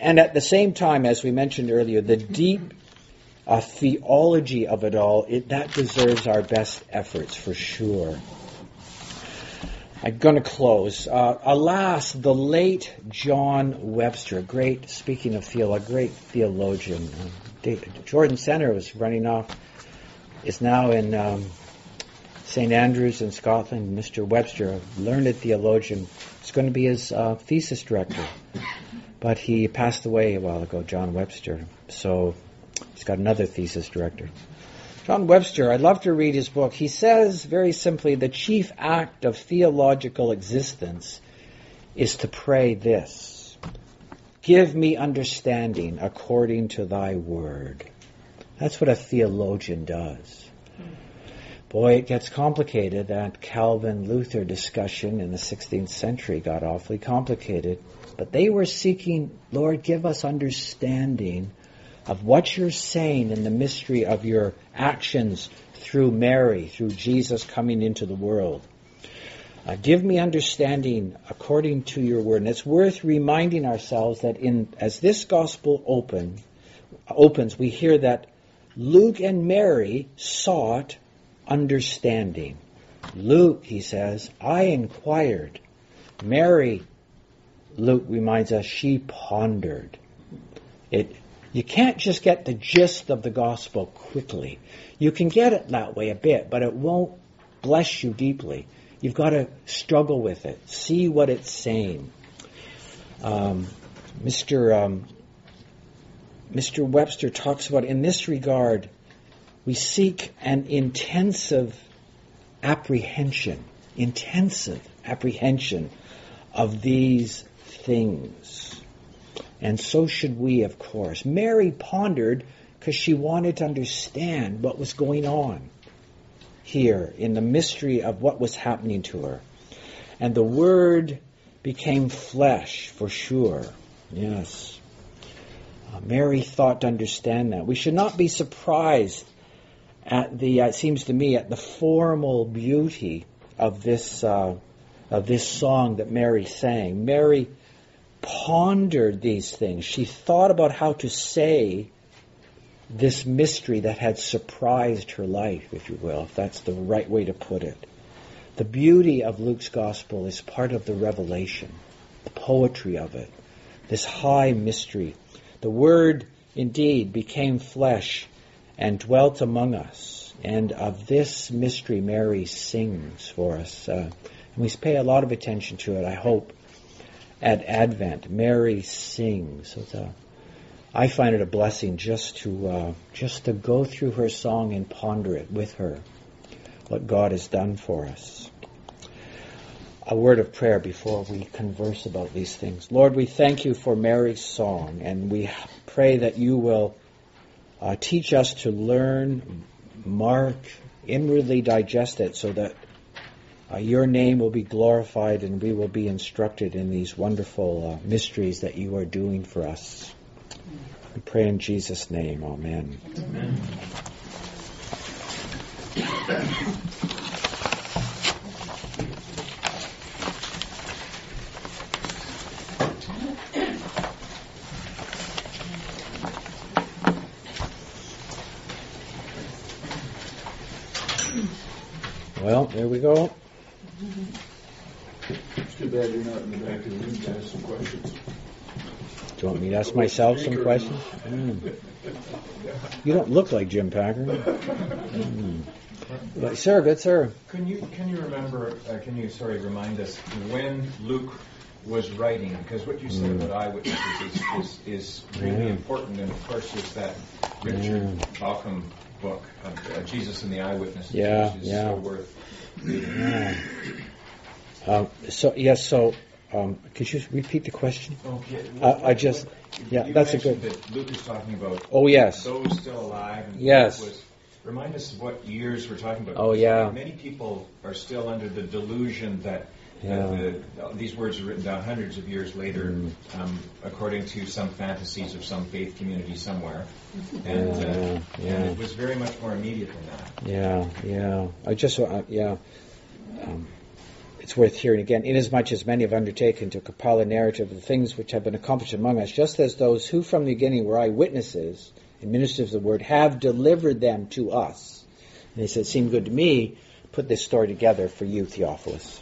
And at the same time, as we mentioned earlier, the deep uh, theology of it all, it, that deserves our best efforts for sure. I'm going to close. Uh, alas, the late John Webster, great, speaking of theo, a great theologian. Uh, Jordan Center was running off, is now in um, St. Andrews in Scotland. Mr. Webster, a learned theologian, is going to be his uh, thesis director. But he passed away a while ago, John Webster. So he's got another thesis director. John Webster, I'd love to read his book. He says very simply the chief act of theological existence is to pray this Give me understanding according to thy word. That's what a theologian does. Boy, it gets complicated. That Calvin Luther discussion in the 16th century got awfully complicated. But they were seeking, Lord, give us understanding of what you're saying in the mystery of your actions through Mary, through Jesus coming into the world. Uh, give me understanding according to your word. And it's worth reminding ourselves that in as this gospel open opens, we hear that Luke and Mary sought understanding. Luke, he says, I inquired. Mary Luke reminds us she pondered. It you can't just get the gist of the gospel quickly. You can get it that way a bit, but it won't bless you deeply. You've got to struggle with it, see what it's saying. Um, Mr. Um, Mr. Webster talks about in this regard, we seek an intensive apprehension, intensive apprehension of these things. And so should we, of course. Mary pondered because she wanted to understand what was going on here in the mystery of what was happening to her. And the Word became flesh, for sure. Yes. Uh, Mary thought to understand that. We should not be surprised at the, uh, it seems to me, at the formal beauty of this, uh, of this song that Mary sang. Mary pondered these things. She thought about how to say this mystery that had surprised her life, if you will, if that's the right way to put it. The beauty of Luke's gospel is part of the revelation, the poetry of it, this high mystery. The Word indeed became flesh and dwelt among us. And of this mystery, Mary sings for us. Uh, and we pay a lot of attention to it, I hope, at Advent. Mary sings. So I find it a blessing just to uh, just to go through her song and ponder it with her, what God has done for us. A word of prayer before we converse about these things. Lord, we thank you for Mary's song, and we pray that you will uh, teach us to learn, mark, inwardly digest it, so that uh, your name will be glorified and we will be instructed in these wonderful uh, mysteries that you are doing for us. We pray in Jesus' name. Amen. Amen. Well, there we go. It's too bad you're not in the back of the room to ask some questions. Do you want me to ask myself some questions? Mm. You don't look like Jim Packer. Mm. But, sir, good sir. Can you can you remember? Uh, can you sorry remind us when Luke was writing? Because what you said mm. about eyewitnesses is, is, is really yeah. important, and of course, is that Richard yeah. Bauckham book, uh, Jesus and the Eyewitnesses, yeah, which is yeah. so worth. Um, so yes, so um, could you repeat the question? Okay. Uh, I just, yeah, you that's a good. That Luke is talking about. Oh yes. Those still alive. And yes. Was, remind us of what years we're talking about. Oh yeah. Many people are still under the delusion that. Yeah. The, these words are written down hundreds of years later, Mm. um, according to some fantasies of some faith community somewhere, and, uh, Yeah, yeah. and it was very much more immediate than that. Yeah, yeah. I just, uh, yeah. Um, it's worth hearing again. Inasmuch as many have undertaken to compile a narrative of the things which have been accomplished among us, just as those who from the beginning were eyewitnesses and ministers of the word have delivered them to us. And he said, it seemed good to me, put this story together for you, Theophilus.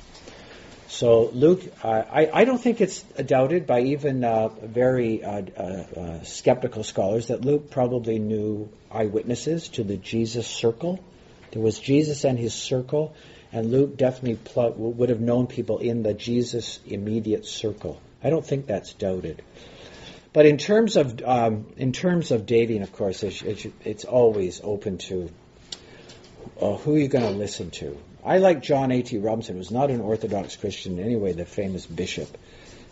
So Luke, uh, I, I don't think it's doubted by even uh, very uh, uh, uh, skeptical scholars that Luke probably knew eyewitnesses to the Jesus circle. There was Jesus and his circle, and Luke definitely pl- would have known people in the Jesus immediate circle. I don't think that's doubted. But in terms of um, in terms of dating, of course, it's, it's always open to uh, who you're going to listen to. I like John A.T. Robinson, was not an Orthodox Christian anyway, the famous bishop.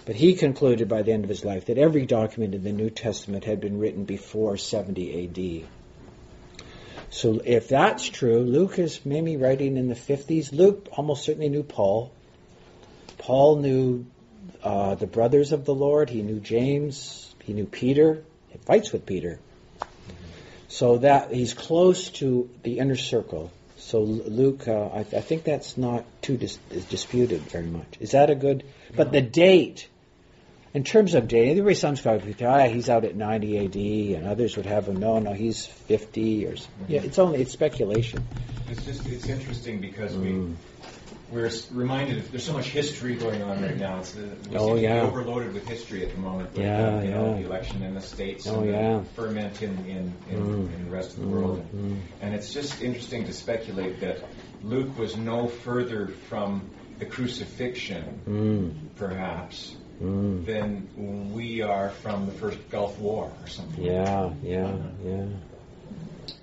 But he concluded by the end of his life that every document in the New Testament had been written before 70 A.D. So if that's true, Luke is maybe writing in the 50s. Luke almost certainly knew Paul. Paul knew uh, the brothers of the Lord. He knew James. He knew Peter. He fights with Peter. So that he's close to the inner circle. So Luke, uh, I, I, think that's not too dis- disputed very much. Is that a good? But the date, in terms of date, everybody some scholars would say, ah, he's out at 90 A.D., and others would have him, no, no, he's 50 or. Yeah, it's only it's speculation. It's just it's interesting because we Mm. We're reminded of, there's so much history going on right now. It's, uh, we Oh, seem to be yeah. overloaded with history at the moment. With, Yeah, uh, you know, yeah. the election in the states Oh, and yeah. the ferment in, in, in, Mm. in the rest of the world. Mm. And it's just interesting to speculate that Luke was no further from the crucifixion, Mm. perhaps, Mm. than we are from the first Gulf War or something. Yeah, yeah, yeah.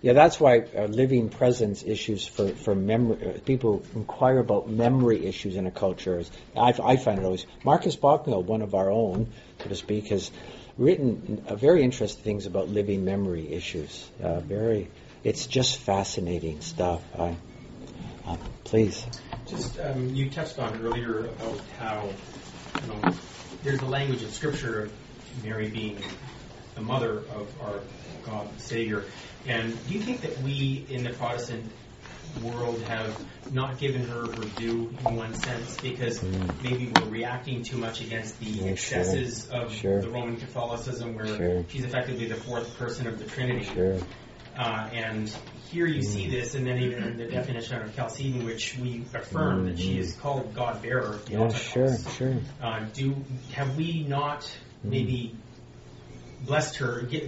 Yeah, that's why uh, living presence issues for for memory. Uh, people inquire about memory issues in a culture. I, I find it always. Markus Bockmuehl, one of our own, so to speak, has written very interesting things about living memory issues. Uh, very, it's just fascinating stuff. I, uh, please. Just um, you touched on earlier about how you know there's the language in Scripture of Mary being the mother of our God Savior, and do you think that we in the Protestant world have not given her her due in one sense because Mm. maybe we're reacting too much against the Yeah, sure. excesses of Sure. the Roman Catholicism, where Sure. she's effectively the fourth person of the Trinity. Sure. Uh, and here you see this, and then even in the definition of Chalcedon, which we affirm that she is called God bearer. Yeah, sure, sure. Uh, do have we not maybe blessed her? Get,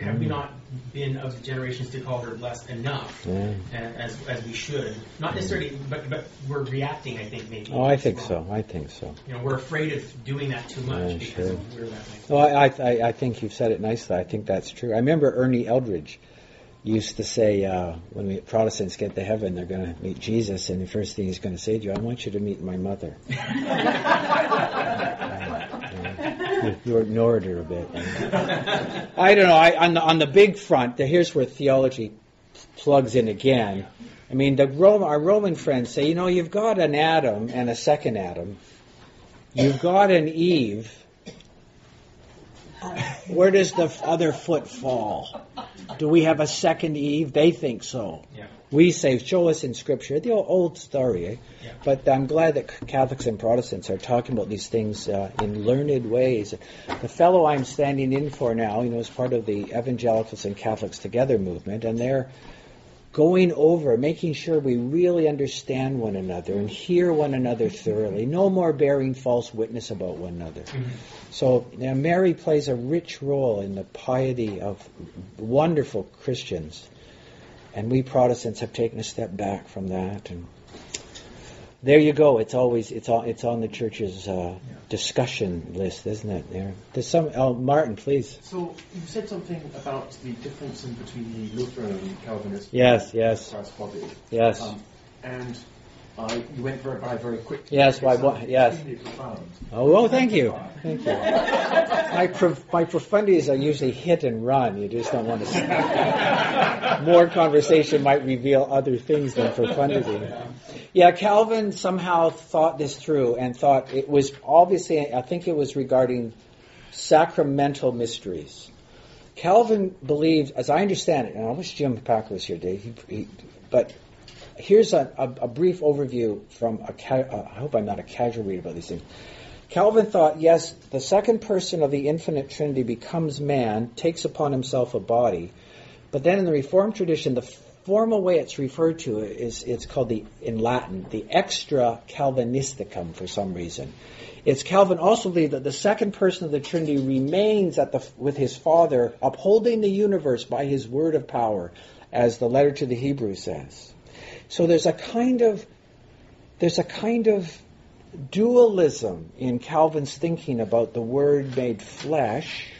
have we Mm. not been of the generations to call her blessed enough Yeah. uh, as as we should? Not necessarily, but but we're reacting. I think maybe. Oh, I think as so. I think so. You know, we're afraid of doing that too much Yeah, because sure. of where that might. Well, I, I, I think you've said it nicely. I think that's true. I remember Ernie Eldridge used to say, uh, when we Protestants get to heaven, they're going to meet Jesus, and the first thing he's going to say to you, I want you to meet my mother. you, ignored her a bit. I don't know. I, on, the, on the big front, the, here's where theology plugs in again. I mean, the Rome, our Roman friends say, you know, you've got an Adam and a second Adam. You've got an Eve. Where does the other foot fall? Do we have a second Eve? They think so. Yeah. We say, show us in Scripture. The old, old story, eh? Yeah. But I'm glad that Catholics and Protestants are talking about these things uh, in learned ways. The fellow I'm standing in for now, you know, is part of the Evangelicals and Catholics Together movement, and they're going over, making sure we really understand one another and hear one another thoroughly. No more bearing false witness about one another. Mhm. So now Mary plays a rich role in the piety of wonderful Christians, and we Protestants have taken a step back from that. And there you go. It's always it's on it's on the church's uh, discussion list, isn't it? There. There's some. Oh, Martin, please. So you said something about the difference in between the Lutheran and Calvinist. Yes, yes. Body. Yes. Um, and I, you went very, by very quickly. Yes, why- what- yes. profound. Oh, well, thank you. Thank you. My, prof- my profundities are usually hit and run. You just don't want to. More conversation might reveal other things than profundity. Yeah, Calvin somehow thought this through and thought it was obviously, I think it was regarding sacramental mysteries. Calvin believed, as I understand it, and I wish Jim Packer was here, Dave, he, he, but here's a, a, a brief overview from a ca- uh, I hope I'm not a casual reader about these things. Calvin thought, yes, the second person of the infinite Trinity becomes man, takes upon himself a body, but then in the Reformed tradition, the formal way it's referred to is it's called the in Latin the extra Calvinisticum for some reason. It's Calvin also believed that the second person of the Trinity remains at the with his Father, upholding the universe by his word of power, as the letter to the Hebrews says. So there's a kind of there's a kind of dualism in Calvin's thinking about the Word made flesh.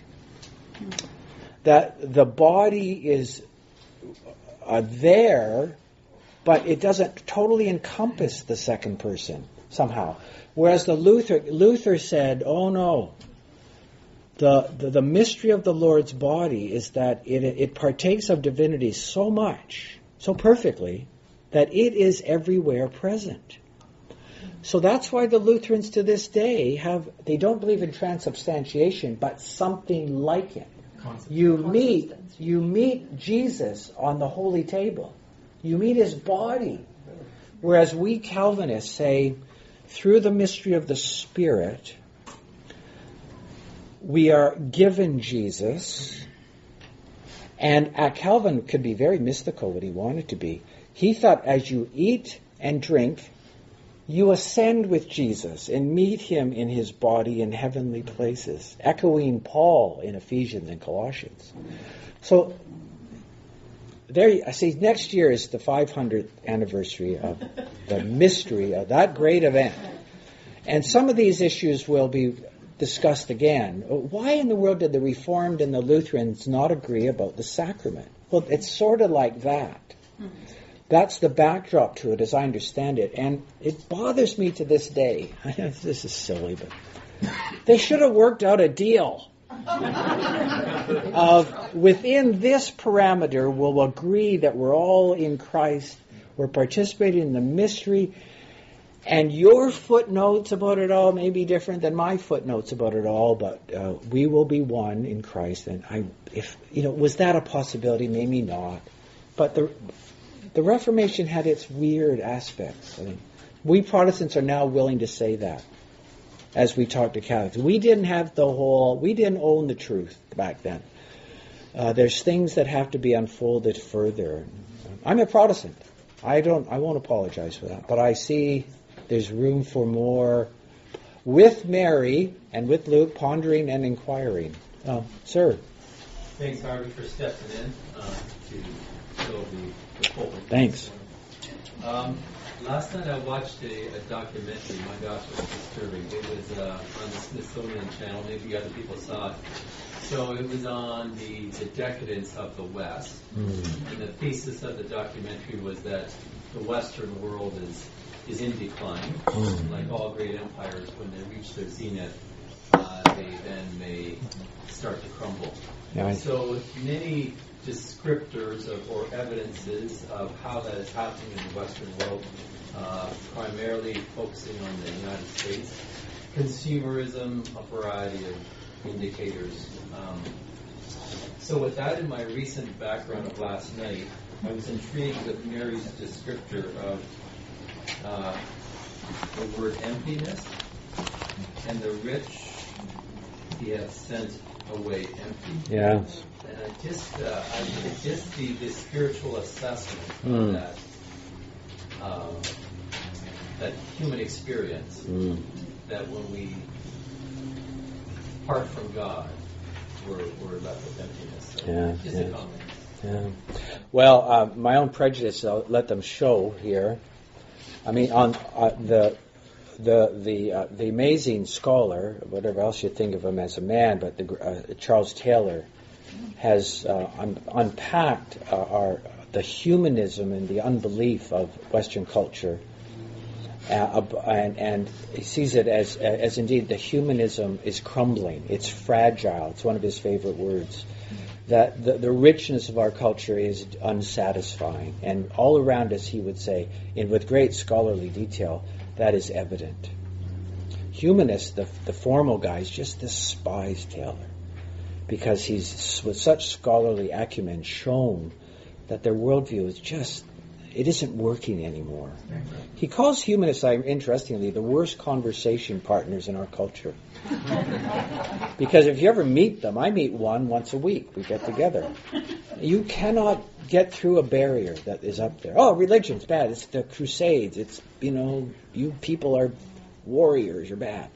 That the body is uh, there, but it doesn't totally encompass the second person somehow. Whereas the Luther Luther said, "Oh no." The, the, the mystery of the Lord's body is that it, it partakes of divinity so much, so perfectly, that it is everywhere present. So that's why the Lutherans to this day have, they don't believe in transubstantiation, but something like it. You meet, you meet Jesus on the holy table. You meet his body. Whereas we Calvinists say, through the mystery of the Spirit, we are given Jesus. And Calvin could be very mystical what he wanted to be. He thought as you eat and drink, you ascend with Jesus and meet him in his body in heavenly places, echoing Paul in Ephesians and Colossians. So there, I see. Next year is the 500th anniversary of the mystery of that great event, and some of these issues will be discussed again. Why in the world did the Reformed and the Lutherans not agree about the sacrament? Well, it's sort of like that. That's the backdrop to it, as I understand it, and it bothers me to this day. this is silly, but they should have worked out a deal of within this parameter we'll agree that we're all in Christ, we're participating in the mystery, and your footnotes about it all may be different than my footnotes about it all, but uh, we will be one in Christ. And I, if you know, was that a possibility? Maybe not. But the the Reformation had its weird aspects. I mean, we Protestants are now willing to say that as we talk to Catholics. We didn't have the whole, we didn't own the truth back then. Uh, there's things that have to be unfolded further. I'm a Protestant. I don't, I won't apologize for that. But I see there's room for more with Mary and with Luke pondering and inquiring. Oh, sir. Thanks, Harvey, for stepping in uh, to fill the. Thanks. Um, last night I watched a, a, documentary. My gosh, it was disturbing. It was uh, on the Smithsonian Channel. Maybe other people saw it. So it was on the, the decadence of the West. Mm. And the thesis of the documentary was that the Western world is is in decline. Mm. Like all great empires, when they reach their zenith, uh, they then may start to crumble. So many descriptors of, or evidences of how that is happening in the Western world, uh, primarily focusing on the United States. Consumerism, a variety of indicators. Um, so with that in my recent background of last night, I was intrigued with Mary's descriptor of uh, the word emptiness and the rich he has sent away empty. Yeah. And I just, uh, I just the, the spiritual assessment mm. of that, uh, that human experience, mm. that when we part from God, we're, we're left with emptiness. So yeah, just yeah. a comment. Yeah. Well, uh, my own prejudice, I'll let them show here. I mean, on uh, the the the uh, the amazing scholar, whatever else you think of him as a man, but the, uh, Charles Taylor has uh, un- unpacked uh, our the humanism and the unbelief of Western culture, uh, and, and he sees it as as indeed the humanism is crumbling. It's fragile. It's one of his favorite words. That the, the richness of our culture is unsatisfying, and all around us, he would say, in with great scholarly detail, that is evident. Humanists, the, the formal guys, just despise Taylor because he's, with such scholarly acumen, shown that their worldview is just, it isn't working anymore. He calls humanists, interestingly, the worst conversation partners in our culture. because if you ever meet them, I meet one once a week. We get together. You cannot get through a barrier that is up there. Oh, religion's bad. It's the Crusades. It's you know, you people are warriors. You're bad.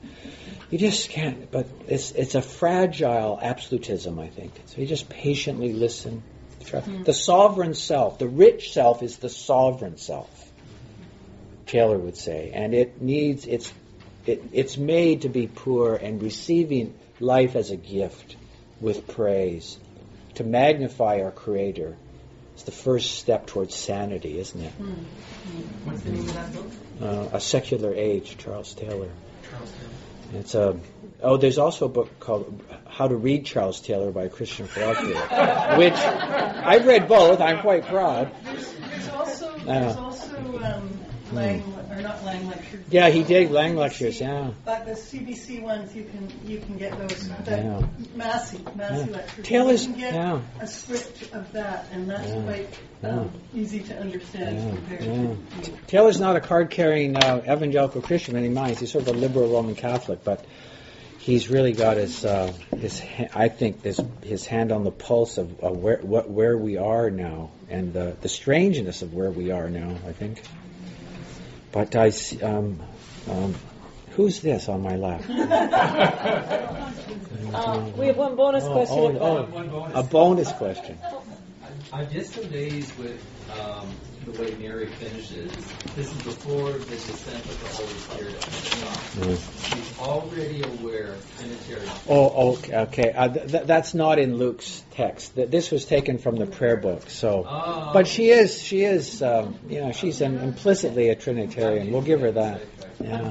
You just can't. But it's it's a fragile absolutism. I think. So you just patiently listen. Mm. The sovereign self, the rich self, is the sovereign self. Taylor would say, and it needs it's it, it's made to be poor and receiving life as a gift with praise to magnify our Creator it's the first step towards sanity, isn't it? Mm. What's the name of that book? Uh, a Secular Age, Charles Taylor. Charles Taylor. It's a oh. There's also a book called How to Read Charles Taylor by Christian philosopher, which I've read both. I'm quite proud. There's, there's also there's uh, also um, Lang or not Lang lectures. Yeah, he did Lang lectures. Yeah. But the CBC ones, you can you can get those. Yeah. Massey Massey yeah. lectures. Taylor's you can get yeah. a script of that, and that's yeah. quite um, easy to understand compared to. Taylor's not a card-carrying uh, evangelical Christian in any minds. He's sort of a liberal Roman Catholic, but he's really got his uh, his I think this his hand on the pulse of, of where what, where we are now and the the strangeness of where we are now. I think. But I, s- um, um, who's this on my left? Uh, we have one bonus Oh, question. oh, at the oh, back. One bonus. a bonus question. I'm just amazed with um, the way Mary finishes. This is before the descent of the Holy Spirit. Mm. She's already aware of Trinitarian. Oh, okay. okay. Uh, th- th- that's not in Luke's text. Th- This was taken from the prayer book. So, Oh. but she is, she is, um, you know, she's im- implicitly a Trinitarian. We'll give her that. Yeah.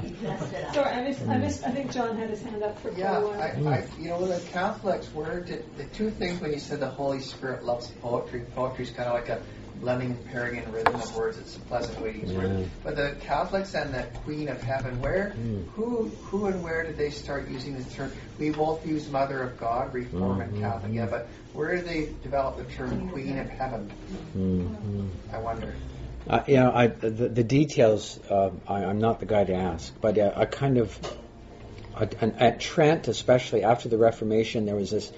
Sorry, I missed, I missed, I think John had his hand up for quite Yeah, a while. I, I, you know, the Catholics, where did the two things when you said the Holy Spirit loves poetry? Poetry is kind of like a blending pairing and rhythm of words. It's a pleasant way to use words. But the Catholics and the Queen of Heaven, where, Mm. who, who, and where did they start using the term? We both use Mother of God, Reform Mhm. and Catholic, yeah. But where did they develop the term Queen of Heaven? Mhm. I wonder. Uh, you know, I, the, the details, uh, I, I'm not the guy to ask, but uh, I kind of, uh, at Trent, especially after the Reformation, there was this,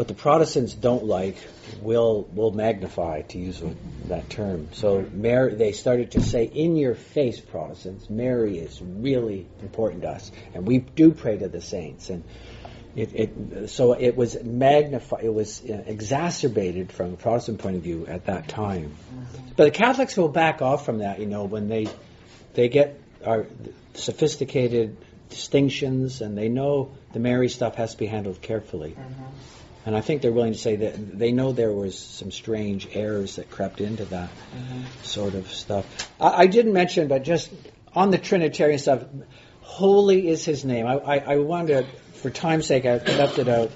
what the Protestants don't like, will will magnify, to use that term. So Mary, they started to say, in your face, Protestants, Mary is really important to us, and we do pray to the saints, and it, it so it was magnified, it was exacerbated from a Protestant point of view at that time. But the Catholics will back off from that, you know, when they they get our sophisticated distinctions and they know the Mary stuff has to be handled carefully. Mm-hmm. And I think they're willing to say that they know there was some strange errors that crept into that sort of stuff. I, I didn't mention, but just on the Trinitarian stuff, holy is his name. I, I, I wanted to, for time's sake, I left it out.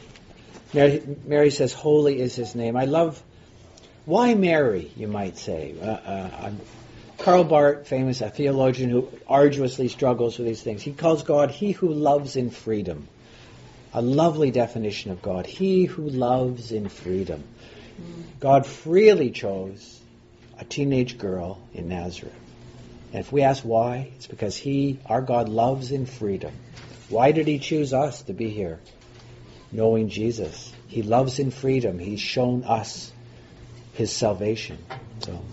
Mary, Mary says, holy is his name. I love, why Mary, you might say? Uh, uh, Karl Barth, famous a theologian who arduously struggles with these things, he calls God he who loves in freedom. A lovely definition of God. He who loves in freedom. God freely chose a teenage girl in Nazareth. And if we ask why, it's because He, our God, loves in freedom. Why did He choose us to be here? Knowing Jesus. He loves in freedom. He's shown us His salvation. So